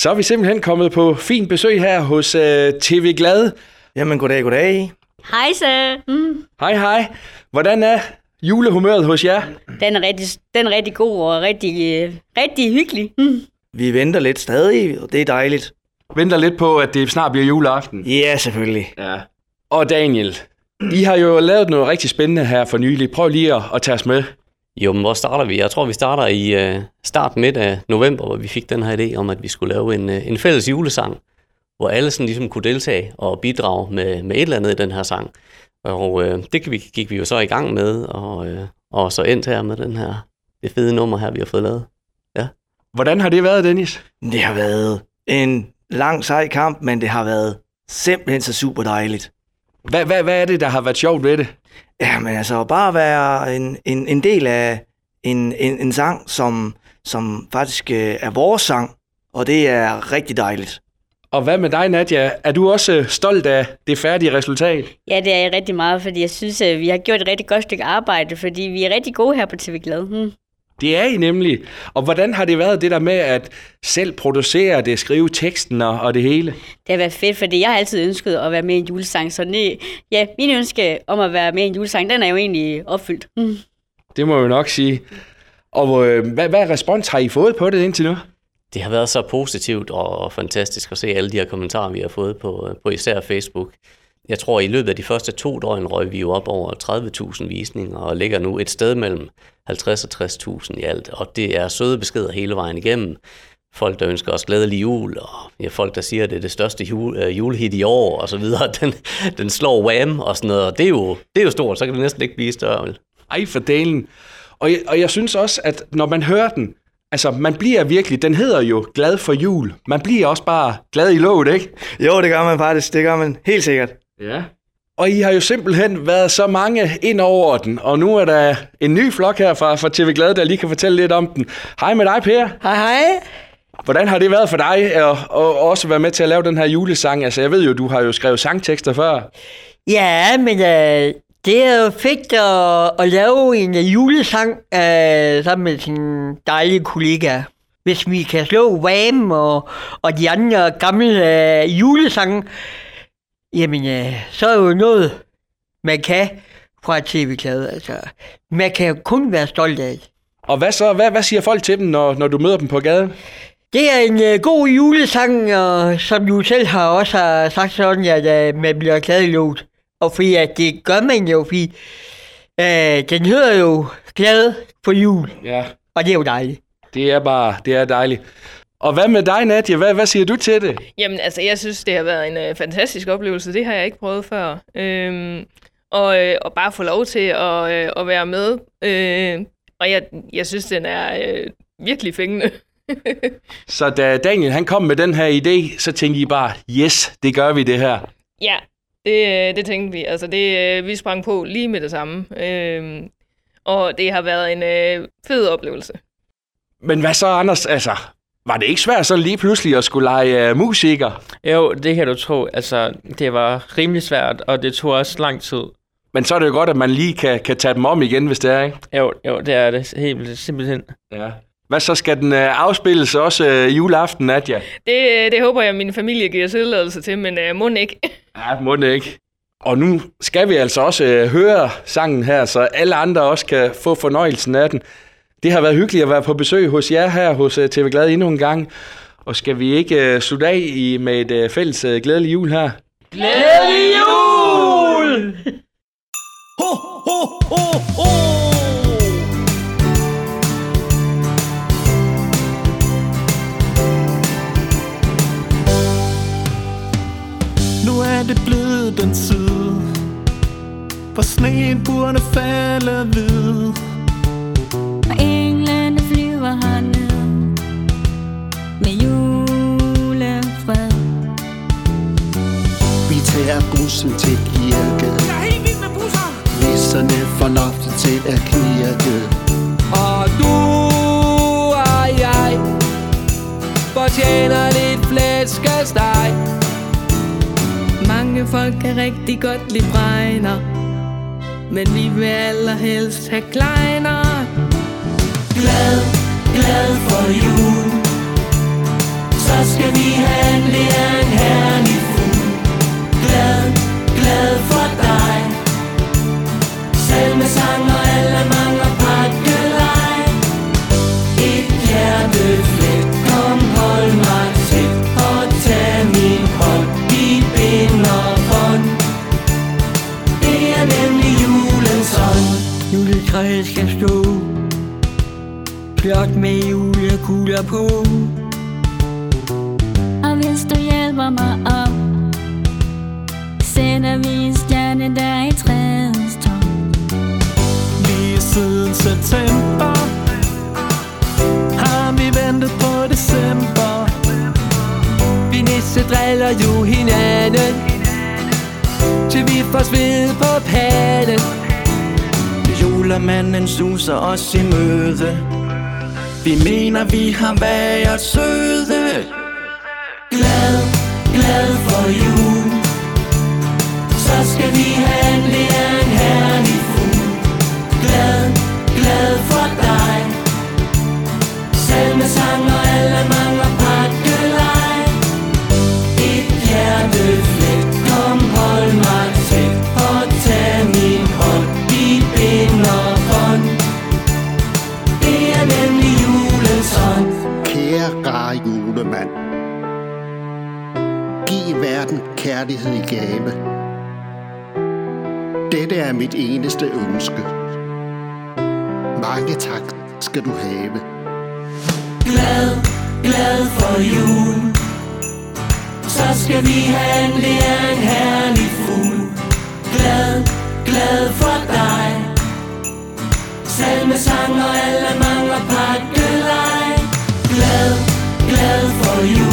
Så er vi simpelthen kommet på fint besøg her hos uh, TV Glad. Jamen, goddag, goddag. Hej så. Mm. Hej, hej. Hvordan er julehumøret hos jer? Den er rigtig, den er rigtig god og rigtig, øh, rigtig hyggelig. Mm. Vi venter lidt stadig, og det er dejligt. Venter lidt på, at det snart bliver juleaften. Ja, selvfølgelig. Ja. Og Daniel, I har jo lavet noget rigtig spændende her for nylig. Prøv lige at, at tage os med. Jo, men hvor starter vi? Jeg tror, vi starter i uh, start midt af november, hvor vi fik den her idé om, at vi skulle lave en, uh, en fælles julesang, hvor alle sådan ligesom kunne deltage og bidrage med, med et eller andet i den her sang. Og uh, det gik vi, gik vi jo så i gang med, og, uh, og så endte her med den her, det fede nummer her, vi har fået lavet. Ja. Hvordan har det været, Dennis? Det har været en lang, sej kamp, men det har været simpelthen så super dejligt. Hvad, hvad, hvad er det, der har været sjovt ved det? Ja, men altså bare at være en, en, en del af en, en, en sang, som, som faktisk øh, er vores sang, og det er rigtig dejligt. Og hvad med dig, Nadia? Er du også øh, stolt af det færdige resultat? Ja, det er jeg rigtig meget, fordi jeg synes, at vi har gjort et rigtig godt stykke arbejde, fordi vi er rigtig gode her på TV Glad. Hmm. Det er I nemlig. Og hvordan har det været det der med at selv producere det, skrive teksten og, og det hele? Det har været fedt, fordi jeg har altid ønsket at være med i en julesang, så det, ja, min ønske om at være med i en julesang, den er jo egentlig opfyldt. Hmm. Det må jeg nok sige. Og øh, hvad, hvad respons har I fået på det indtil nu? Det har været så positivt og fantastisk at se alle de her kommentarer, vi har fået på, på især Facebook. Jeg tror, at i løbet af de første to døgn røg vi jo op over 30.000 visninger og ligger nu et sted mellem 50 og 60.000 i alt. Og det er søde beskeder hele vejen igennem. Folk, der ønsker os glædelig jul, og ja, folk, der siger, at det er det største jule, uh, julehit i år, og så videre. Den, den slår Wham og sådan noget, og det er, jo, det er jo stort, så kan det næsten ikke blive større. Vel? Ej, for delen. Og jeg, og jeg synes også, at når man hører den, altså man bliver virkelig, den hedder jo Glad for jul. Man bliver også bare glad i låget, ikke? Jo, det gør man faktisk. Det gør man helt sikkert. Ja. Og I har jo simpelthen været så mange ind over den, og nu er der en ny flok her fra, fra TV Glad, der lige kan fortælle lidt om den. Hej med dig, Per. Hej, hej. Hvordan har det været for dig at, at også være med til at lave den her julesang? Altså, jeg ved jo, du har jo skrevet sangtekster før. Ja, men øh, det er jo fedt at, at lave en julesang øh, sammen med sin dejlige kollega. Hvis vi kan slå Wham og, og de andre gamle øh, julesange, jamen øh, så er jo noget, man kan fra tv -klade. Altså, man kan kun være stolt af det. Og hvad så? Hvad, hvad siger folk til dem, når, når du møder dem på gaden? Det er en øh, god julesang, og som du selv har også har sagt sådan, at øh, man bliver glad i låt. Og fordi at det gør man jo, fordi øh, den hedder jo glad for jul, Ja, og det er jo dejligt. det er bare, det er dejligt. Og hvad med dig, Nadia? Hvad, hvad siger du til det? Jamen, altså, jeg synes, det har været en øh, fantastisk oplevelse. Det har jeg ikke prøvet før. Øhm, og, øh, og bare få lov til at, øh, at være med. Øh, og jeg, jeg synes, den er øh, virkelig fængende. Så da Daniel han kom med den her idé, så tænkte I bare, yes, det gør vi det her. ja, det, øh, det tænkte vi. Altså, det, øh, vi sprang på lige med det samme. Øhm, og det har været en øh, fed oplevelse. Men hvad så, Anders? Altså, var det ikke svært så lige pludselig at skulle lege uh, musiker? Jo, det kan du tro. Altså, det var rimelig svært, og det tog også lang tid. Men så er det jo godt, at man lige kan, kan tage dem om igen, hvis det er, ikke? Jo, jo det er det helt simpelthen. Ja. Hvad så skal den uh, afspilles også uh, juleaften, Nadia? Det, øh, det håber jeg, at min familie giver tilladelse til, men øh, må ikke. Ja, må det ikke. Og nu skal vi altså også uh, høre sangen her, så alle andre også kan få fornøjelsen af den. Det har været hyggeligt at være på besøg hos jer her hos uh, TV Glad endnu en gang. Og skal vi ikke uh, slutte af i, med et uh, fælles uh, glædelig jul her? Glædelig jul! Ho, ho, ho, ho! Nu er det blevet den tid Hvor sneen burde falde hvid bussen til kirke Jeg er helt vild med busser Nisserne får loftet til at knirke. Og du og jeg Fortjener lidt flæskesteg. Mange folk kan rigtig godt lide bregner Men vi vil allerhelst have kleiner. Glad, glad for jul julekugler på. Og hvis du hjælper mig op Sætter vi en stjerne der i træets top. Lige siden september Har vi ventet på december. Vi nisse driller jo hinanden Til vi får sved på panden. Julemanden suser os i møde vi mener, vi har været søde. Glad, glad for jul. Så skal vi handle en herlig kærlighed i gave. Dette er mit eneste ønske. Mange tak skal du have. Glad, glad for jul. Så skal vi handle en herlig fugl. Glad, glad for dig. Salmesang og alle mangler pakkelej. Glad, glad for jul.